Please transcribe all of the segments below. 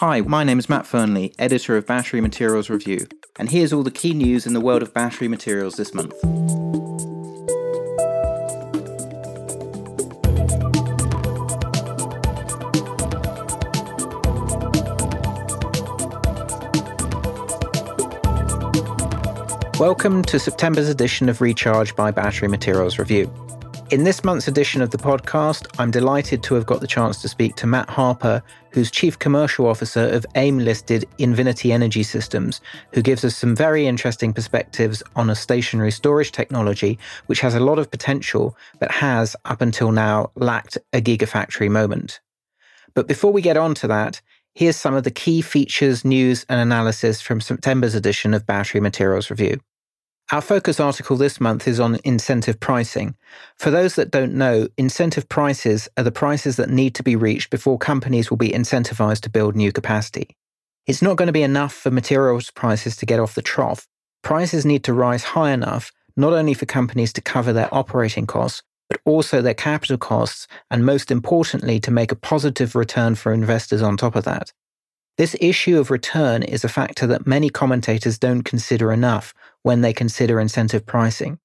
Hi, my name is Matt Fernley, editor of Battery Materials Review, and here's all the key news in the world of battery materials this month. Welcome to September's edition of Recharge by Battery Materials Review. In this month's edition of the podcast, I'm delighted to have got the chance to speak to Matt Harper, who's Chief Commercial Officer of AIM listed Invinity Energy Systems, who gives us some very interesting perspectives on a stationary storage technology which has a lot of potential, but has, up until now, lacked a gigafactory moment. But before we get on to that, here's some of the key features, news, and analysis from September's edition of Battery Materials Review. Our focus article this month is on incentive pricing. For those that don't know, incentive prices are the prices that need to be reached before companies will be incentivized to build new capacity. It's not going to be enough for materials prices to get off the trough. Prices need to rise high enough, not only for companies to cover their operating costs, but also their capital costs, and most importantly, to make a positive return for investors on top of that. This issue of return is a factor that many commentators don't consider enough when they consider incentive pricing.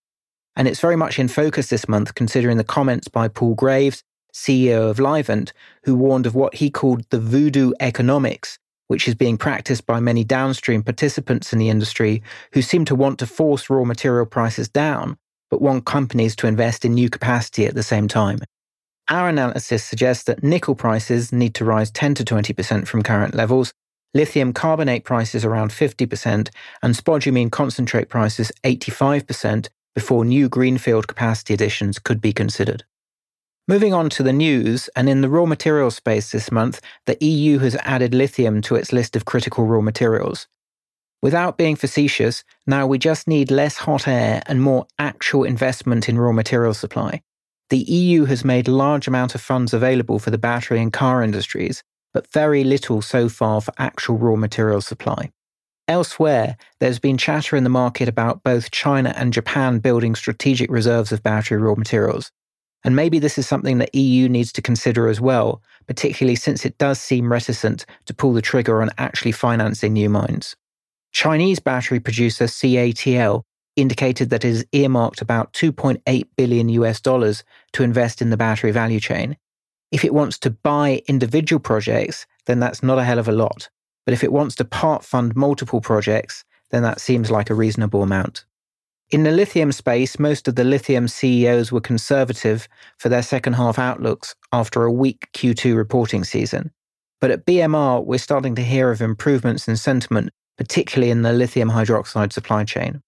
And it's very much in focus this month considering the comments by Paul Graves, CEO of Livent, who warned of what he called the voodoo economics, which is being practiced by many downstream participants in the industry who seem to want to force raw material prices down, but want companies to invest in new capacity at the same time. Our analysis suggests that nickel prices need to rise 10 to 20% from current levels, lithium carbonate prices around 50%, and spodumene concentrate prices 85% before new greenfield capacity additions could be considered. Moving on to the news, and in the raw materials space this month, the EU has added lithium to its list of critical raw materials. Without being facetious, now we just need less hot air and more actual investment in raw material supply. The EU has made large amount of funds available for the battery and car industries, but very little so far for actual raw material supply. Elsewhere, there's been chatter in the market about both China and Japan building strategic reserves of battery raw materials. And maybe this is something that EU needs to consider as well, particularly since it does seem reticent to pull the trigger on actually financing new mines. Chinese battery producer CATL indicated that it has earmarked about 2.8 billion US dollars to invest in the battery value chain. If it wants to buy individual projects, then that's not a hell of a lot. But if it wants to part fund multiple projects, then that seems like a reasonable amount. In the lithium space, most of the lithium CEOs were conservative for their second half outlooks after a weak Q2 reporting season. But at BMR, we're starting to hear of improvements in sentiment, particularly in the lithium hydroxide supply chain.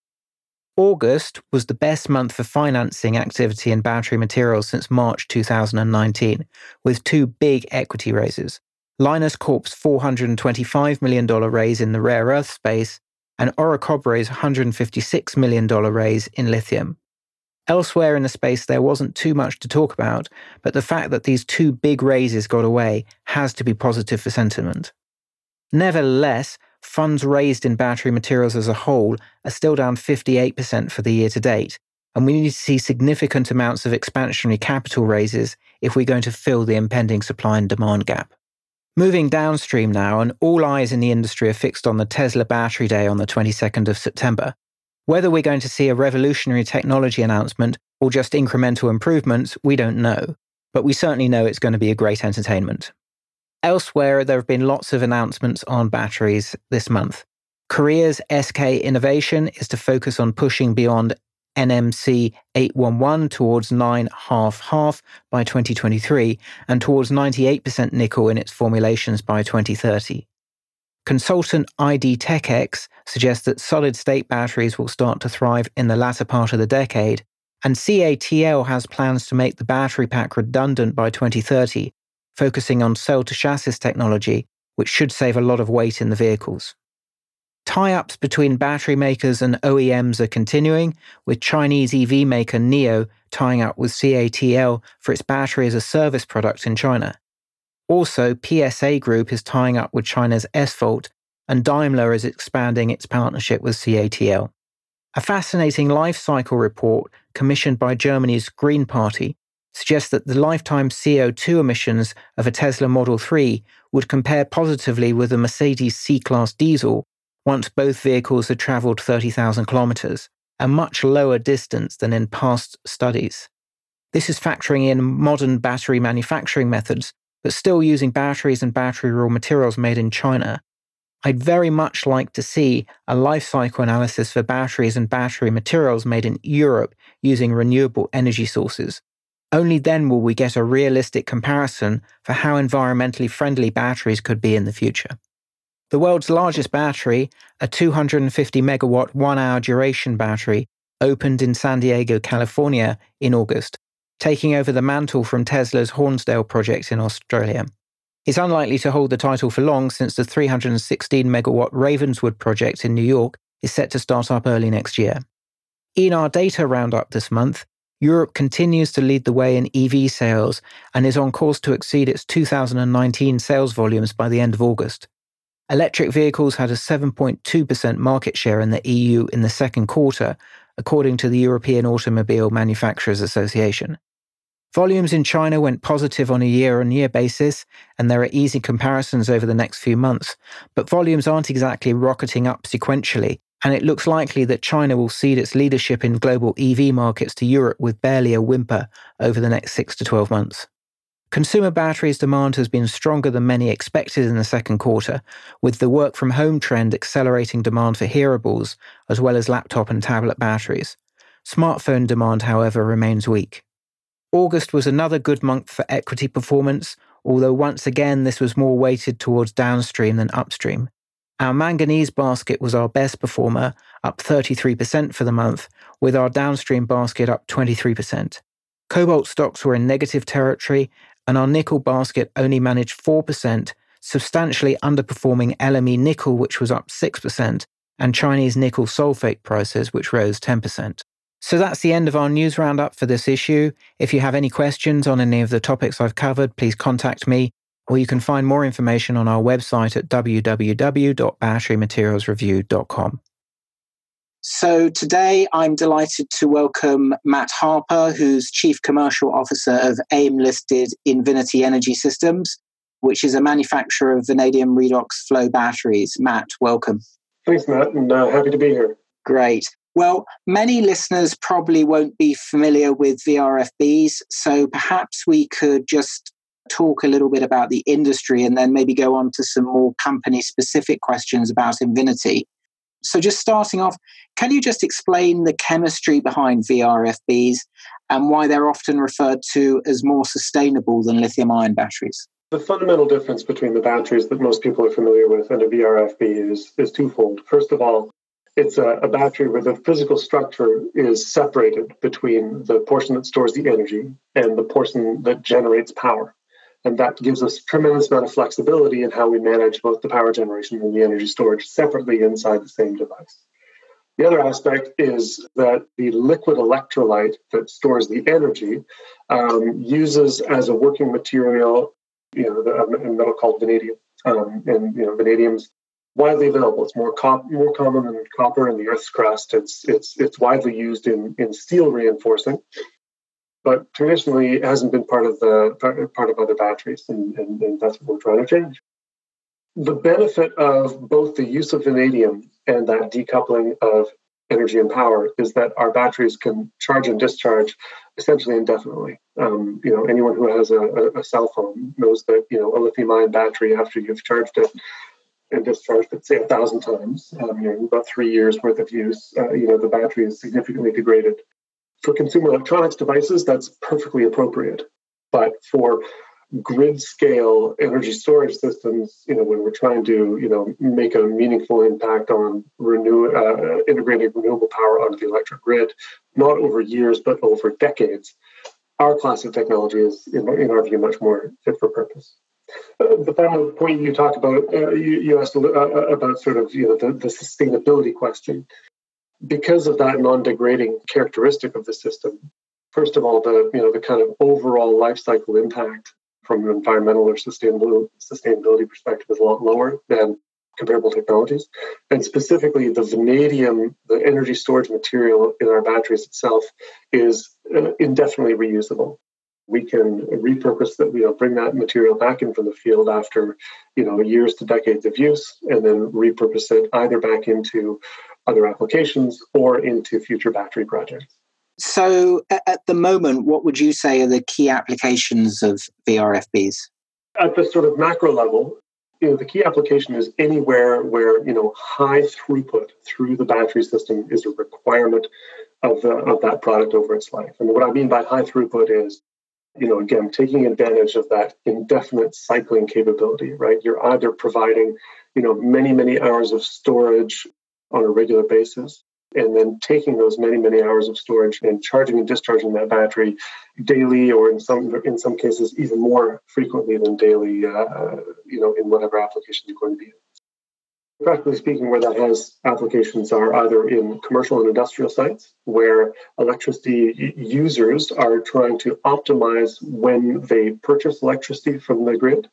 August was the best month for financing activity in battery materials since March 2019, with two big equity raises. Lynas Corp's $425 million raise in the rare earth space and Orocobre's $156 million raise in lithium. Elsewhere in the space, there wasn't too much to talk about, but the fact that these two big raises got away has to be positive for sentiment. Nevertheless, funds raised in battery materials as a whole are still down 58% for the year to date, and we need to see significant amounts of expansionary capital raises if we're going to fill the impending supply and demand gap. Moving downstream now, and all eyes in the industry are fixed on the Tesla Battery Day on the 22nd of September. Whether we're going to see a revolutionary technology announcement or just incremental improvements, we don't know, but we certainly know it's going to be a great entertainment. Elsewhere, there have been lots of announcements on batteries this month. Korea's SK Innovation is to focus on pushing beyond NMC 811 towards 9 half half by 2023 and towards 98% nickel in its formulations by 2030. Consultant IDTechEx suggests that solid state batteries will start to thrive in the latter part of the decade, and CATL has plans to make the battery pack redundant by 2030 focusing on cell to chassis technology, which should save a lot of weight in the vehicles. Tie ups between battery makers and OEMs are continuing, with Chinese EV maker NIO tying up with CATL for its battery as a service product in China. Also, PSA Group is tying up with China's SVOLT, and Daimler is expanding its partnership with CATL. A fascinating life cycle report commissioned by Germany's Green Party suggests that the lifetime CO2 emissions of a Tesla Model 3 would compare positively with a Mercedes C Class diesel once both vehicles had travelled 30,000 kilometres, a much lower distance than in past studies. This is factoring in modern battery manufacturing methods, but still using batteries and battery raw materials made in China. I'd very much like to see a life cycle analysis for batteries and battery materials made in Europe using renewable energy sources. Only then will we get a realistic comparison for how environmentally friendly batteries could be in the future. The world's largest battery, a 250 megawatt one hour duration battery, opened in San Diego, California in August, taking over the mantle from Tesla's Hornsdale project in Australia. It's unlikely to hold the title for long since the 316 megawatt Ravenswood project in New York is set to start up early next year. In our data roundup this month, Europe continues to lead the way in EV sales and is on course to exceed its 2019 sales volumes by the end of August. Electric vehicles had a 7.2% market share in the EU in the second quarter, according to the European Automobile Manufacturers Association. Volumes in China went positive on a year on year basis, and there are easy comparisons over the next few months, but volumes aren't exactly rocketing up sequentially, and it looks likely that China will cede its leadership in global EV markets to Europe with barely a whimper over the next 6 to 12 months. Consumer batteries demand has been stronger than many expected in the second quarter, with the work from home trend accelerating demand for hearables, as well as laptop and tablet batteries. Smartphone demand, however, remains weak. August was another good month for equity performance, although once again this was more weighted towards downstream than upstream. Our manganese basket was our best performer, up 33% for the month, with our downstream basket up 23%. Cobalt stocks were in negative territory, and our nickel basket only managed 4%, substantially underperforming LME nickel, which was up 6%, and Chinese nickel sulfate prices, which rose 10%. So that's the end of our news roundup for this issue. If you have any questions on any of the topics I've covered, please contact me, or you can find more information on our website at www.batterymaterialsreview.com. So today I'm delighted to welcome Matt Harper, who's Chief Commercial Officer of AIM listed Invinity Energy Systems, which is a manufacturer of vanadium redox flow batteries. Matt, welcome. Thanks, Matt, and uh, happy to be here. Great. Well, many listeners probably won't be familiar with VRFBs, so perhaps we could just talk a little bit about the industry and then maybe go on to some more company specific questions about Invinity. So, just starting off, can you just explain the chemistry behind VRFBs and why they're often referred to as more sustainable than lithium ion batteries? The fundamental difference between the batteries that most people are familiar with and a VRFB is, is twofold. First of all, it's a, a, battery where the physical structure is separated between the portion that stores the energy and the portion that generates power. And that gives us tremendous amount of flexibility in how we manage both the power generation and the energy storage separately inside the same device. The other aspect is that the liquid electrolyte that stores the energy um, uses as a working material, you know, a metal called vanadium. Um, and you know, vanadium's widely available. It's more more common than copper in the Earth's crust. It's it's it's widely used in in steel reinforcing but traditionally it hasn't been part of the part of other batteries, and, and, and that's what we're trying to change. The benefit of both the use of vanadium and that decoupling of energy and power is that our batteries can charge and discharge essentially indefinitely. Um, you know, anyone who has a, a, cell phone knows that you know a lithium-ion battery after you've charged it and discharged it say a thousand times, um, you know, about three years worth of use, uh, you know, the battery is significantly degraded for consumer electronics devices, that's perfectly appropriate. But for grid scale energy storage systems, you know, when we're trying to, you know, make a meaningful impact on renew uh, integrating renewable power onto the electric grid, not over years but over decades, our class of technology is, in, in our view, much more fit for purpose. Uh, the final point you talked about, uh, you, you, asked uh, uh, about sort of you know the, the sustainability question because of that non-degrading characteristic of the system, first of all, the you know the kind of overall life cycle impact from an environmental or sustainability sustainability perspective is a lot lower than comparable technologies. And specifically, the vanadium, the energy storage material in our batteries itself, is uh, indefinitely reusable. We can repurpose that you know bring that material back in from the field after you know years to decades of use and then repurpose it either back into other applications or into future battery projects. So at the moment what would you say are the key applications of vrfbs at the sort of macro level you know the key application is anywhere where you know high throughput through the battery system is a requirement of, the, of that product over its life. And what i mean by high throughput is you know, again, taking advantage of that indefinite cycling capability, right? You're either providing, you know, many, many hours of storage on a regular basis, and then taking those many, many hours of storage and charging and discharging that battery daily, or in some in some cases even more frequently than daily, uh, you know, in whatever application you're going to be in practically speaking, where that has applications are either in commercial and industrial sites where electricity users are trying to optimize when they purchase electricity from the grid.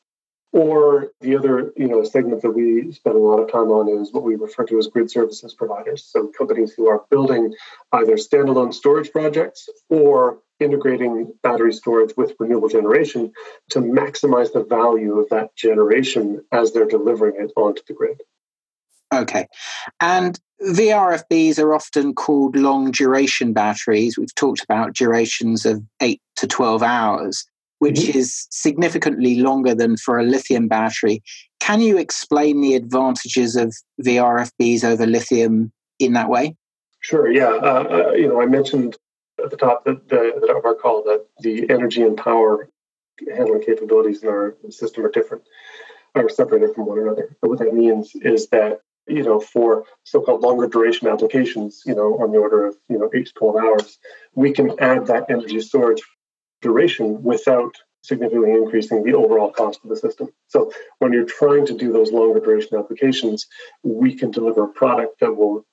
Or the other, you know, segment that we spend a lot of time on is what we refer to as grid services providers. So companies who are building either standalone storage projects or integrating battery storage with renewable generation to maximize the value of that generation as they're delivering it onto the grid. Okay. And VRFBs are often called long duration batteries. We've talked about durations of 8 to 12 hours, which mm-hmm. is significantly longer than for a lithium battery. Can you explain the advantages of VRFBs over lithium in that way? Sure, yeah. Uh, uh, you know, I mentioned at the top that the, of our call that the energy and power handling capabilities in our system are different, are separated from one another. But what that means is that you know, for so-called longer duration applications, you know, on the order of, you know, eight to 12 hours, we can add that energy storage duration without significantly increasing the overall cost of the system. So when you're trying to do those longer duration applications, we can deliver a product that will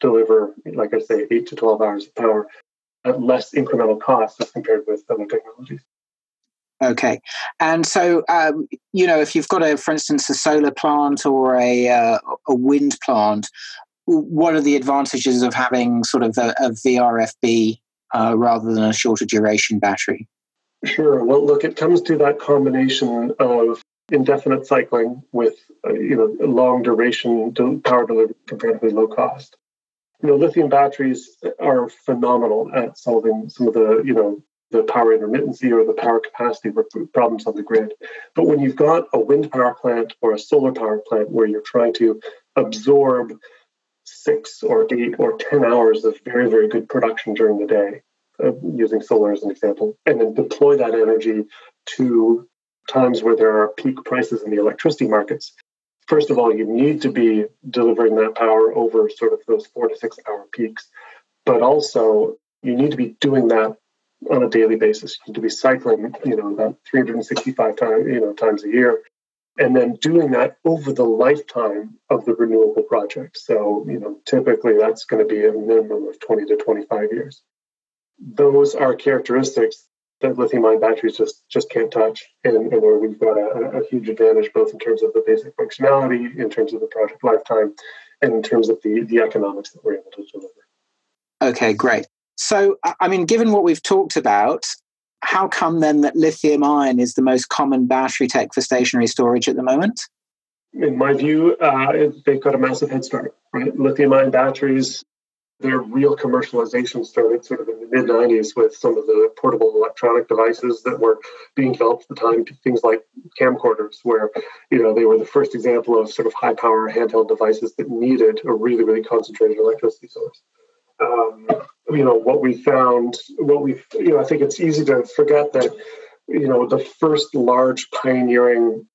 deliver, like I say, eight to 12 hours of power at less incremental cost as compared with other technologies. Okay, and so um, you know, if you've got a, for instance, a solar plant or a uh, a wind plant, what are the advantages of having sort of a, a VRFB uh, rather than a shorter duration battery? Sure. Well, look, it comes to that combination of indefinite cycling with uh, you know long duration power delivery comparatively low cost. You know, lithium batteries are phenomenal at solving some of the you know the power intermittency or the power capacity problems on the grid. But when you've got a wind power plant or a solar power plant where you're trying to absorb six or eight or 10 hours of very, very good production during the day, uh, using solar as an example, and then deploy that energy to times where there are peak prices in the electricity markets. First of all, you need to be delivering that power over sort of those four to six hour peaks, but also you need to be doing that on a daily basis. You need to be cycling, you know, about 365 times, you know, times a year, and then doing that over the lifetime of the renewable project. So, you know, typically that's going to be a minimum of 20 to 25 years. Those are characteristics that lithium-ion batteries just just can't touch, and, and where we've got a, a huge advantage both in terms of the basic functionality, in terms of the project lifetime, and in terms of the the economics that we're able to deliver. Okay, great. So, I mean, given what we've talked about, how come then that lithium ion is the most common battery tech for stationary storage at the moment? In my view, uh, they've got a massive head start, right? Lithium ion batteries, their real commercialization started sort of in the mid 90s with some of the portable electronic devices that were being developed at the time, things like camcorders, where you know they were the first example of sort of high power handheld devices that needed a really, really concentrated electricity source um, you know what we found what we you know i think it's easy to forget that you know the first large pioneering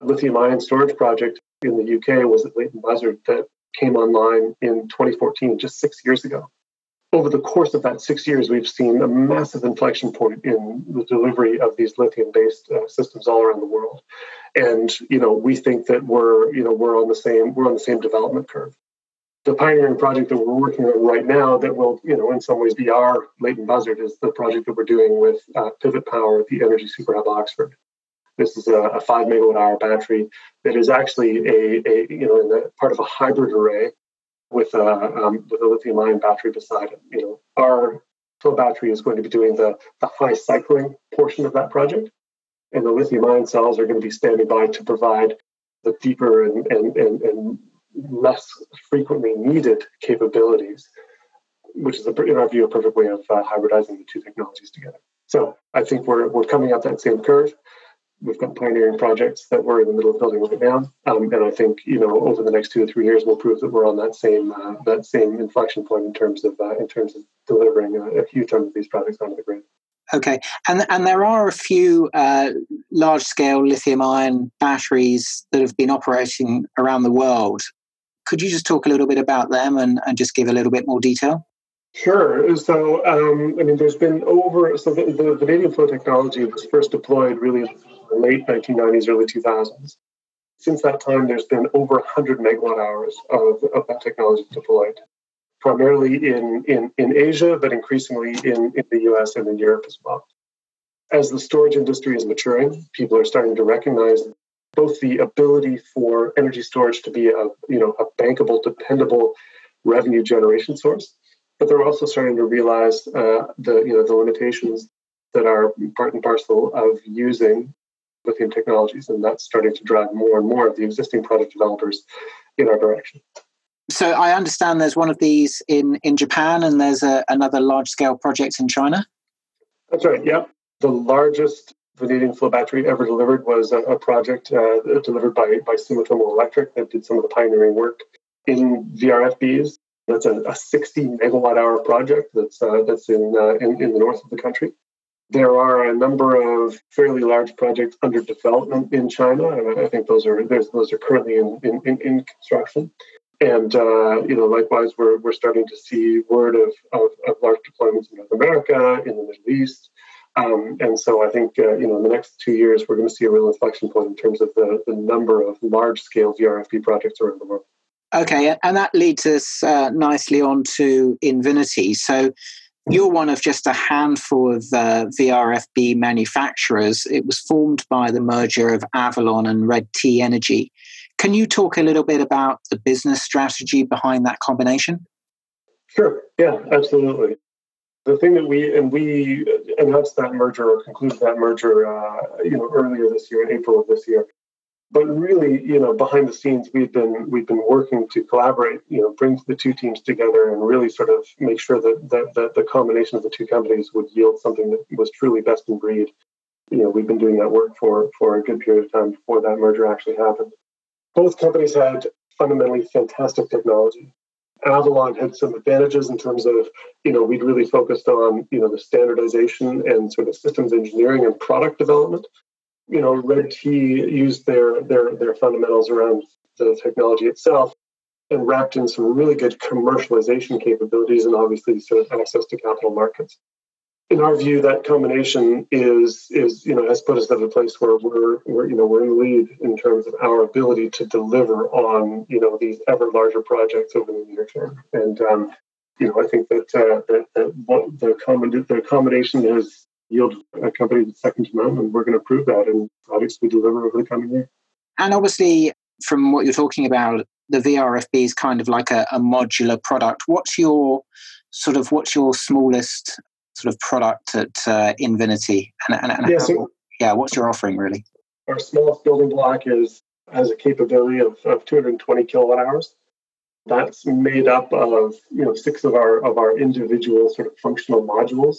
lithium ion storage project in the uk was at leighton buzzard that came online in 2014 just six years ago. Over the course of that six years we've seen a massive inflection point in the delivery of these lithium based uh, systems all around the world. And you know we think that we're you know we're on the same we're on the same development curve the pioneering project that we're working on right now that will, you know, in some ways be our Leighton Buzzard is the project that we're doing with uh, Pivot Power at the Energy Super Hub Oxford. This is a, a, five megawatt hour battery that is actually a, a you know, in part of a hybrid array with a, um, with a lithium ion battery beside it. You know, our flow battery is going to be doing the, the high cycling portion of that project. And the lithium ion cells are going to be standing by to provide the deeper and, and, and, and less frequently needed capabilities, which is, in our view, a perfect way of uh, hybridizing the two technologies together. So I think we're, we're coming up that same curve. We've got pioneering projects that we're in the middle of building right now, um, and I think you know over the next two or three years we'll prove that we're on that same uh, that same inflection point in terms of uh, in terms of delivering a, a huge number of these projects onto the grid. Okay, and and there are a few uh, large scale lithium ion batteries that have been operating around the world. Could you just talk a little bit about them and, and just give a little bit more detail? Sure. So, um, I mean, there's been over, so the, the vanadium flow technology was first deployed really in the late 1990s, early 2000s. Since that time, there's been over 100 megawatt hours of, of that technology deployed, primarily in, in, in Asia, but increasingly in, in the US and in Europe as well. As the storage industry is maturing, people are starting to recognize both the ability for energy storage to be a, you know, a bankable, dependable revenue generation source but they're also starting to realize uh, the you know the limitations that are part and parcel of using lithium technologies, and that's starting to drive more and more of the existing product developers in our direction. So I understand there's one of these in in Japan, and there's a, another large scale project in China. That's right. Yeah, the largest vanadium flow battery ever delivered was a, a project uh, delivered by by Sumitomo Electric that did some of the pioneering work in VRFBs that's a, a 60 megawatt hour project that's uh, that's in, uh, in, in the north of the country. There are a number of fairly large projects under development in China, and I think those are those are currently in, in, in construction. And uh, you know, likewise, we're, we're starting to see word of, of, of, large deployments in North America, in the Middle East, um, and so I think uh, you know in the next two years we're going to see a real inflection point in terms of the, the number of large scale VRFB projects around the world. Okay, and that leads us uh, nicely on to Invinity. So you're one of just a handful of uh, VRFB manufacturers. It was formed by the merger of Avalon and redT Energy. Can you talk a little bit about the business strategy behind that combination? Sure. Yeah, absolutely. The thing that we and we announced that merger or concluded that merger, uh, you know, earlier this year in April of this year but really, you know, behind the scenes, we've been we've been working to collaborate, you know, bring the two teams together and really sort of make sure that that, that the combination of the two companies would yield something that was truly best in breed. You know, we've been doing that work for for a good period of time before that merger actually happened. Both companies had fundamentally fantastic technology. Avalon had some advantages in terms of, you know, we'd really focused on, you know, the standardization and sort of systems engineering and product development you know, redT used their their their fundamentals around the technology itself and wrapped in some really good commercialization capabilities and obviously sort of access to capital markets. In our view, that combination is is you know has put us at a place where we're we're you know we're in the lead in terms of our ability to deliver on you know these ever larger projects over the near term. And um, you know I think that uh, that, that what the, combin- the combination has yielded a company that's second to none, and we're going to prove that and obviously deliver over the coming year. And obviously, from what you're talking about, the VRFB is kind of like a, a modular product. What's your sort of what's your smallest sort of product at uh, Invinity? And, and, and yeah, how, so yeah, what's your offering really? Our smallest building block is has a capability of, of 220 kilowatt hours. That's made up of you know six of our of our individual sort of functional modules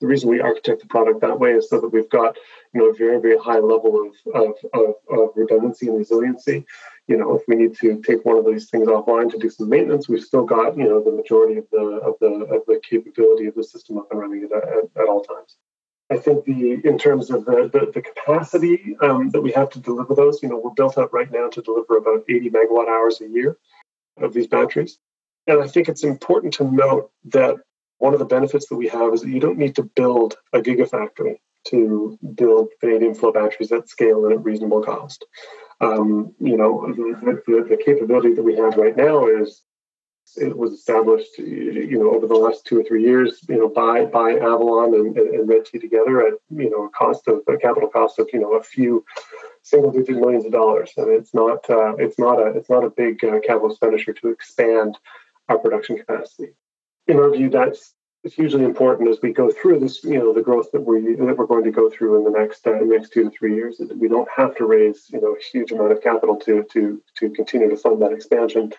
the reason we architect the product that way is so that we've got you know a very very high level of, of, of, of, redundancy and resiliency you know if we need to take one of these things offline to do some maintenance we've still got you know the majority of the of the of the capability of the system up and running at, at, at all times I think the in terms of the the, the capacity um, that we have to deliver those, you know, we're built up right now to deliver about 80 megawatt hours a year of these batteries. And I think it's important to note that one of the benefits that we have is that you don't need to build a gigafactory to build vanadium flow batteries at scale and at reasonable cost. Um, you know, the, the, capability that we have right now is it was established, you know, over the last two or three years, you know, by by Avalon and, and, and redT together at you know a cost of a capital cost of you know a few single digit millions of dollars, and it's not uh, it's not a it's not a big uh, capital expenditure to expand our production capacity. In our view, that's It's hugely important as we go through this, you know, the growth that we that we're going to go through in the next uh, next two to three years. That we don't have to raise, you know, a huge amount of capital to to to continue to fund that expansion.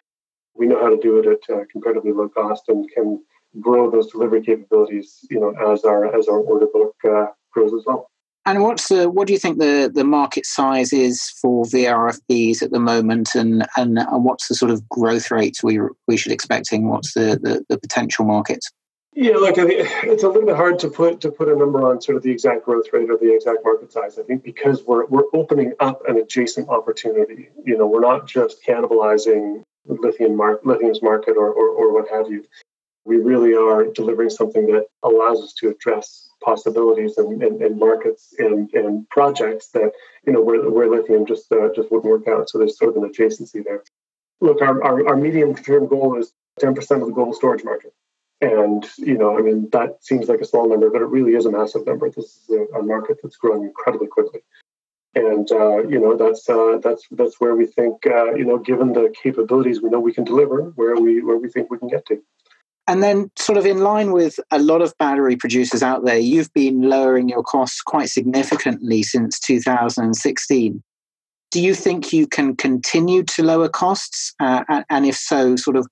We know how to do it at uh, comparatively low cost and can grow those delivery capabilities, you know, as our as our order book uh, grows as well. And what's the what do you think the, the market size is for VRFBs at the moment, and, and and what's the sort of growth rates we we should expecting? What's the, the, the potential market? Yeah, like I think it's a little bit hard to put to put a number on sort of the exact growth rate or the exact market size. I think because we're we're opening up an adjacent opportunity. You know, we're not just cannibalizing lithium mar- lithium's market or, or or what have you we really are delivering something that allows us to address possibilities and, and, and markets and, and projects that you know where, where lithium just uh, just wouldn't work out. So there's sort of an adjacency there. Look, our, our, our medium term goal is 10% of the global storage market. And, you know, I mean, that seems like a small number, but it really is a massive number. This is a, a market that's growing incredibly quickly. And, uh, you know, that's, uh, that's, that's where we think, uh, you know, given the capabilities we know we can deliver, where we, where we think we can get to. And then, sort of in line with a lot of battery producers out there, you've been lowering your costs quite significantly since 2016. Do you think you can continue to lower costs? Uh, and if so, sort of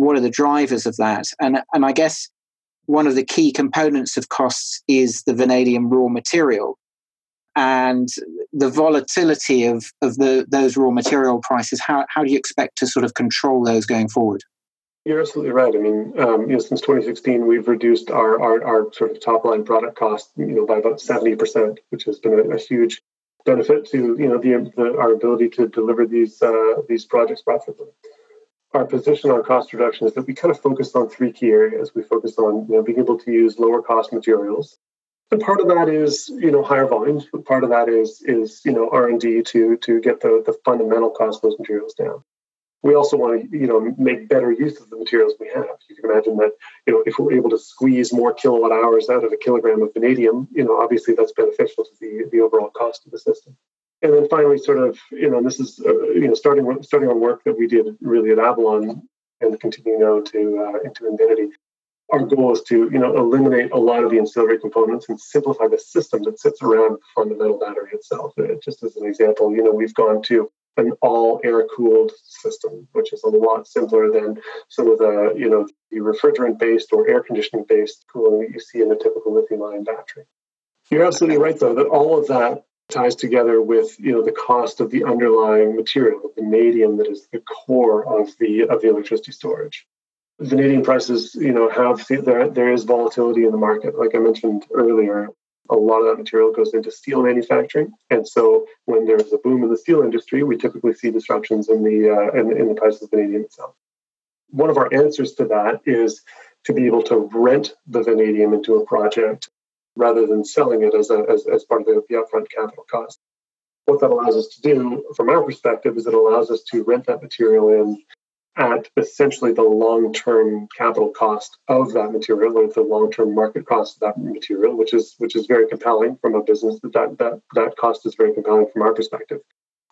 what are the drivers of that? And, and I guess one of the key components of costs is the vanadium raw material. And the volatility of, of the, those raw material prices, how, how do you expect to sort of control those going forward? You're absolutely right. I mean, um, you know, since 2016, we've reduced our, our, our sort of top line product cost, you know, by about 70%, which has been a, a huge benefit to you know the, the, our ability to deliver these uh, these projects profitably. Our position on cost reduction is that we kind of focus on three key areas. We focus on you know being able to use lower cost materials, and part of that is you know higher volumes, but part of that is is you know R and D to to get the the fundamental cost of those materials down. We also want to you know make better use of the materials we have. You can imagine that you know if we're able to squeeze more kilowatt hours out of a kilogram of vanadium you know obviously that's beneficial to the the overall cost of the system and then finally sort of you know this is uh, you know starting starting on work that we did really at avalon and continuing now to uh, into invinity our goal is to you know eliminate a lot of the ancillary components and simplify the system that sits around the fundamental battery itself uh, just as an example you know we've gone to an all air cooled system, which is a lot simpler than some of the, you know, the refrigerant based or air conditioning based cooling that you see in a typical lithium ion battery. You're absolutely right, though, that all of that ties together with you know the cost of the underlying material, the vanadium that is the core of the of the electricity storage. Vanadium prices, you know, have there there is volatility in the market. Like I mentioned earlier, a lot of that material goes into steel manufacturing. And so when there's a boom in the steel industry, we typically see disruptions in the uh, in, in the price of vanadium itself. One of our answers to that is to be able to rent the vanadium into a project rather than selling it as, a, as, as part of the, the upfront capital cost. What that allows us to do, from our perspective, is it allows us to rent that material in at essentially the long-term capital cost of that material or the long-term market cost of that material, which is which is very compelling from a business that that, that cost is very compelling from our perspective.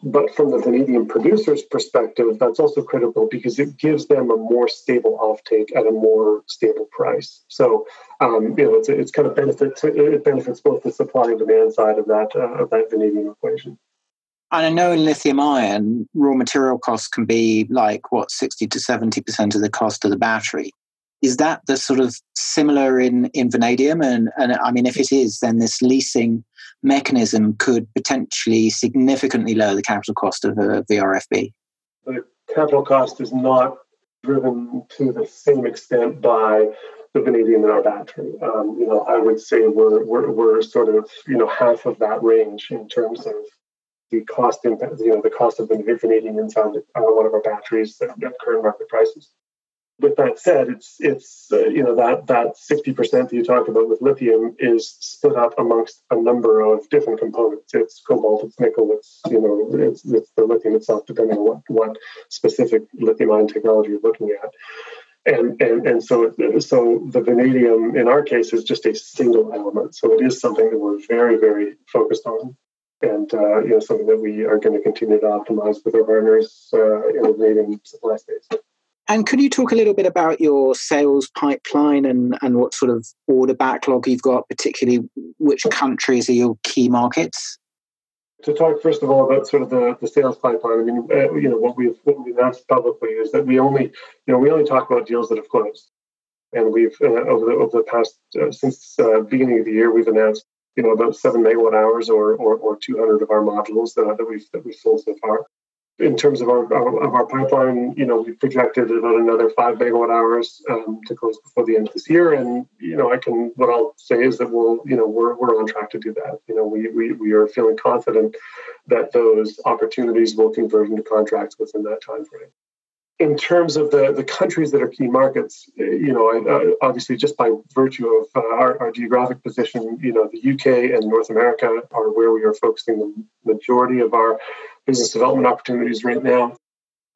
But from the vanadium producer's perspective, that's also critical because it gives them a more stable offtake at a more stable price. So, um, you know, it's, it's kind of benefit to, it benefits both the supply and demand side of that uh, of that vanadium equation. And I know in lithium ion, raw material costs can be like what, 60 to 70% of the cost of the battery. Is that the sort of similar in, in vanadium? And, and I mean, if it is, then this leasing mechanism could potentially significantly lower the capital cost of a VRFB. The capital cost is not driven to the same extent by the vanadium in our battery. Um, you know, I would say we're, we're, we're sort of, you know, half of that range in terms of the cost impact, you know, the cost of the vanadium inside uh, one of our batteries at, at, current market prices. With that said, it's it's uh, you know that that sixty percent that you talked about with lithium is split up amongst a number of different components. It's cobalt, it's nickel, it's you know it's, it's the lithium itself, depending on what what specific lithium ion technology you're looking at and and and so so the vanadium in our case is just a single element so it is something that we're very very focused on and uh, you know something that we are going to continue to optimize with our partners uh, in the vanadium supply space. And could you talk a little bit about your sales pipeline and, and what sort of order backlog you've got, particularly which countries are your key markets? To talk first of all about sort of the, the sales pipeline, I mean, uh, you know, what we've what we've announced publicly is that we only, you know, we only talk about deals that have closed, and we've uh, over the over the past uh, since uh, beginning of the year, we've announced, you know, about seven megawatt hours or or, or 200 of our modules that, that we've that we've sold so far in terms of our, of our pipeline, you know, we projected about another five megawatt hours um, to close before the end of this year. And, you know, I can, what I'll say is that we'll, you know, we're, we're on track to do that. You know, we, we, we are feeling confident that those opportunities will convert into contracts within that time frame. In terms of the, the countries that are key markets, you know, uh, obviously just by virtue of uh, our, our geographic position, you know, the UK and North America are where we are focusing the majority of our business development opportunities right now.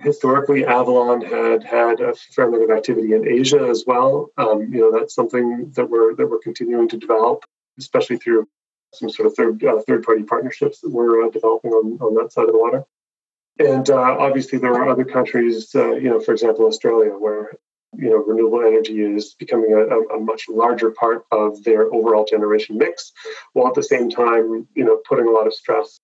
Historically, Avalon had had a fair amount of activity in Asia as well. Um, you know, that's something that we're that we're continuing to develop, especially through some sort of third uh, third party partnerships that we're uh, developing on, on that side of the water. And uh, obviously, there are other countries, uh, you know, for example, Australia, where you know renewable energy is becoming a, a, much larger part of their overall generation mix, while at the same time, you know, putting a lot of stress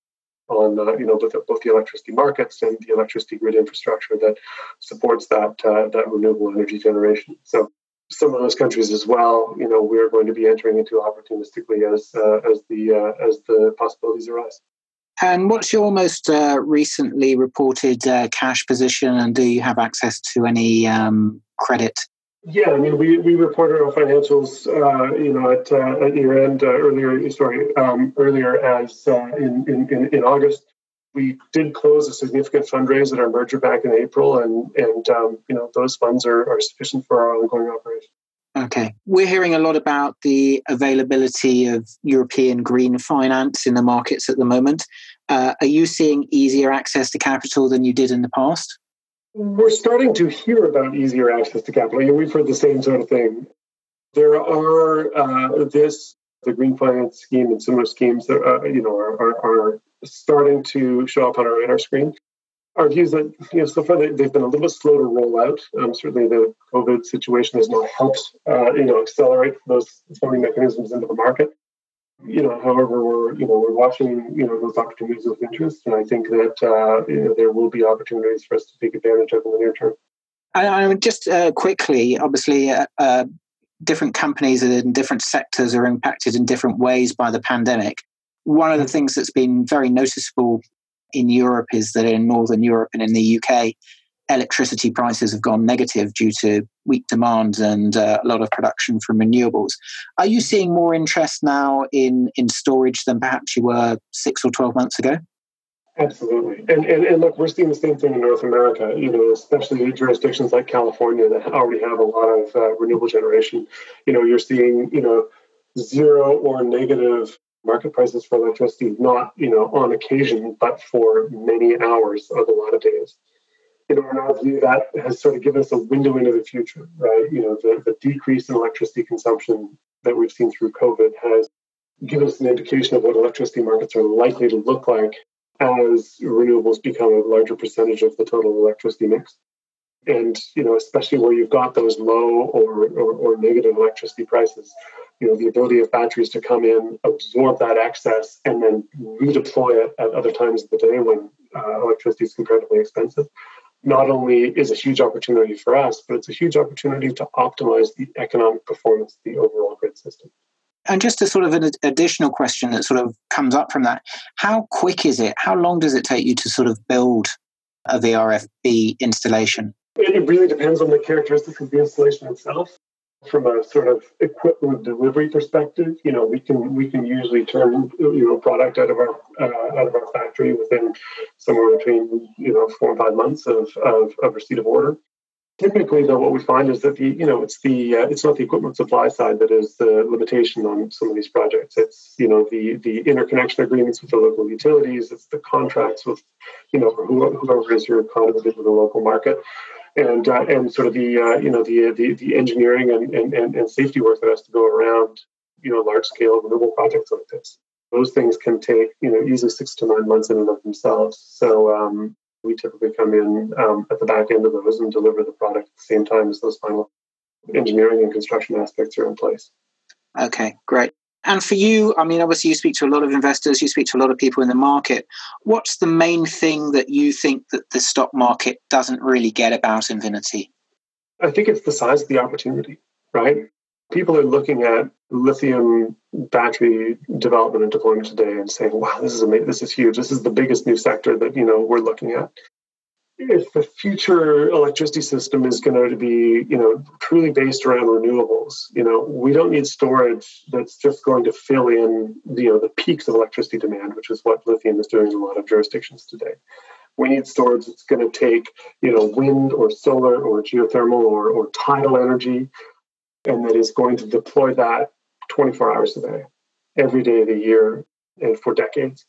on uh, you know both, both the electricity markets and the electricity grid infrastructure that supports that uh, that renewable energy generation. So some of those countries as well, you know, we're going to be entering into opportunistically as uh, as the uh, as the possibilities arise. And what's your most uh, recently reported uh, cash position, and do you have access to any um, credit yeah, I mean, we, we reported our financials, uh, you know, at, uh, at year end uh, earlier. Sorry, um, earlier as uh, in, in in August. We did close a significant fundraise at our merger back in April, and and um, you know those funds are, are sufficient for our ongoing operation. Okay, we're hearing a lot about the availability of European green finance in the markets at the moment. Uh, are you seeing easier access to capital than you did in the past? We're starting to hear about easier access to capital. You know, we've heard the same sort of thing. There are uh, this, the green finance scheme and similar schemes that uh, you know are, are, are, starting to show up on our radar screen. Our view is that you know so far they, have been a little bit slow to roll out. Um, certainly, the COVID situation has not helped uh, you know accelerate those funding mechanisms into the market you know, however, we're you know we're watching you know those opportunities with interest, and I think that uh, you know, there will be opportunities for us to take advantage of in the near term. I, I just uh, quickly, obviously, uh, uh, different companies in different sectors are impacted in different ways by the pandemic. One of the things that's been very noticeable in Europe is that in Northern Europe and in the UK, electricity prices have gone negative due to weak demand and uh, a lot of production from renewables. Are you seeing more interest now in, in storage than perhaps you were six or 12 months ago? Absolutely. And, and, and look, we're seeing the same thing in North America, you know, especially jurisdictions like California that already have a lot of uh, renewable generation. You know, you're seeing, you know, zero or negative market prices for electricity, not, you know, on occasion, but for many hours of a lot of days you know, in our view, that has sort of given us a window into the future, right? You know, the, the decrease in electricity consumption that we've seen through COVID has given us an indication of what electricity markets are likely to look like as renewables become a larger percentage of the total electricity mix. And, you know, especially where you've got those low or, or, or negative electricity prices, you know, the ability of batteries to come in, absorb that excess, and then redeploy it at other times of the day when uh, electricity is incredibly expensive not only is a huge opportunity for us, but it's a huge opportunity to optimize the economic performance of the overall grid system. And just a sort of an additional question that sort of comes up from that how quick is it? How long does it take you to sort of build a VRFB installation? It really depends on the characteristics of the installation itself from a sort of equipment delivery perspective, you know, we can we can usually turn you know product out of our uh, out of our factory within somewhere between you know four and five months of, of, of receipt of order. Typically, though, what we find is that the you know it's the uh, it's not the equipment supply side that is the limitation on some of these projects. It's you know the the interconnection agreements with the local utilities. It's the contracts with you know whoever is your conduit into the local market and uh, and sort of the uh, you know the, the the engineering and, and and safety work that has to go around you know large scale renewable projects like this. Those things can take you know easily six to nine months in and of themselves. So um, We typically come in um, at the back end of those and deliver the product at the same time as those final engineering and construction aspects are in place. Okay, great. And for you, I mean, obviously, you speak to a lot of investors, you speak to a lot of people in the market. What's the main thing that you think that the stock market doesn't really get about Invinity? I think it's the size of the opportunity, right? People are looking at lithium battery development and deployment today and saying, "Wow, this is amazing. This is huge. This is the biggest new sector that you know we're looking at." If the future electricity system is going to be, you know, truly based around renewables, you know, we don't need storage that's just going to fill in, you know, the peaks of electricity demand, which is what lithium is doing in a lot of jurisdictions today. We need storage that's going to take, you know, wind or solar or geothermal or, or tidal energy, and that is going to deploy that 24 hours a day, every day of the year, and for decades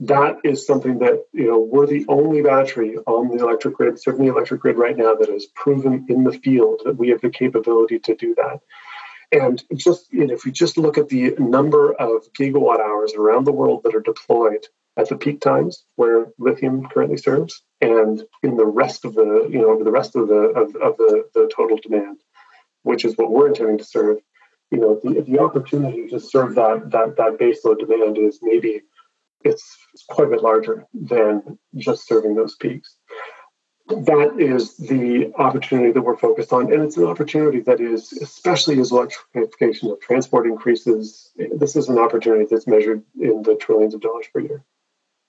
that is something that you know we're the only battery on the electric grid, certainly electric grid right now, that has proven in the field that we have the capability to do that. And just you know, if we just look at the number of gigawatt hours around the world that are deployed at the peak times where lithium currently serves, and in the rest of the you know over the rest of the of, of the, the total demand, which is what we're intending to serve, you know, the, the opportunity to serve that that that baseload demand is maybe it's quite a bit larger than just serving those peaks. That is the opportunity that we're focused on. And it's an opportunity that is, especially as electrification of transport increases, this is an opportunity that's measured in the trillions of dollars per year.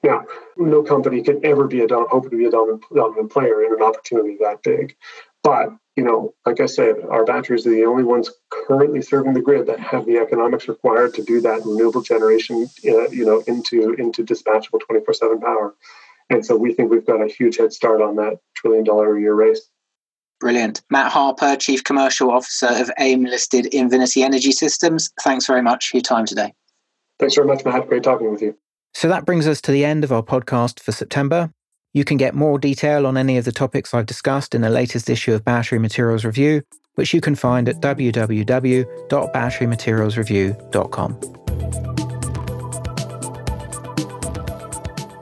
Now, no company can ever be a hope to be a dominant, dominant player in an opportunity that big. But you know, like I said, our batteries are the only ones currently serving the grid that have the economics required to do that renewable generation, uh, you know, into into dispatchable 24/7 power. And so we think we've got a huge head start on that trillion dollar a year race. Brilliant. Matt Harper, Chief Commercial Officer of AIM listed Invinity Energy Systems. Thanks very much for your time today. Thanks very much, Matt. Great talking with you. So that brings us to the end of our podcast for September. You can get more detail on any of the topics I've discussed in the latest issue of Battery Materials Review, which you can find at www.batterymaterialsreview.com.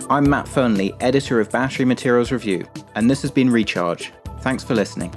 I'm Matt Fearnley, editor of Battery Materials Review, and this has been Recharge. Thanks for listening.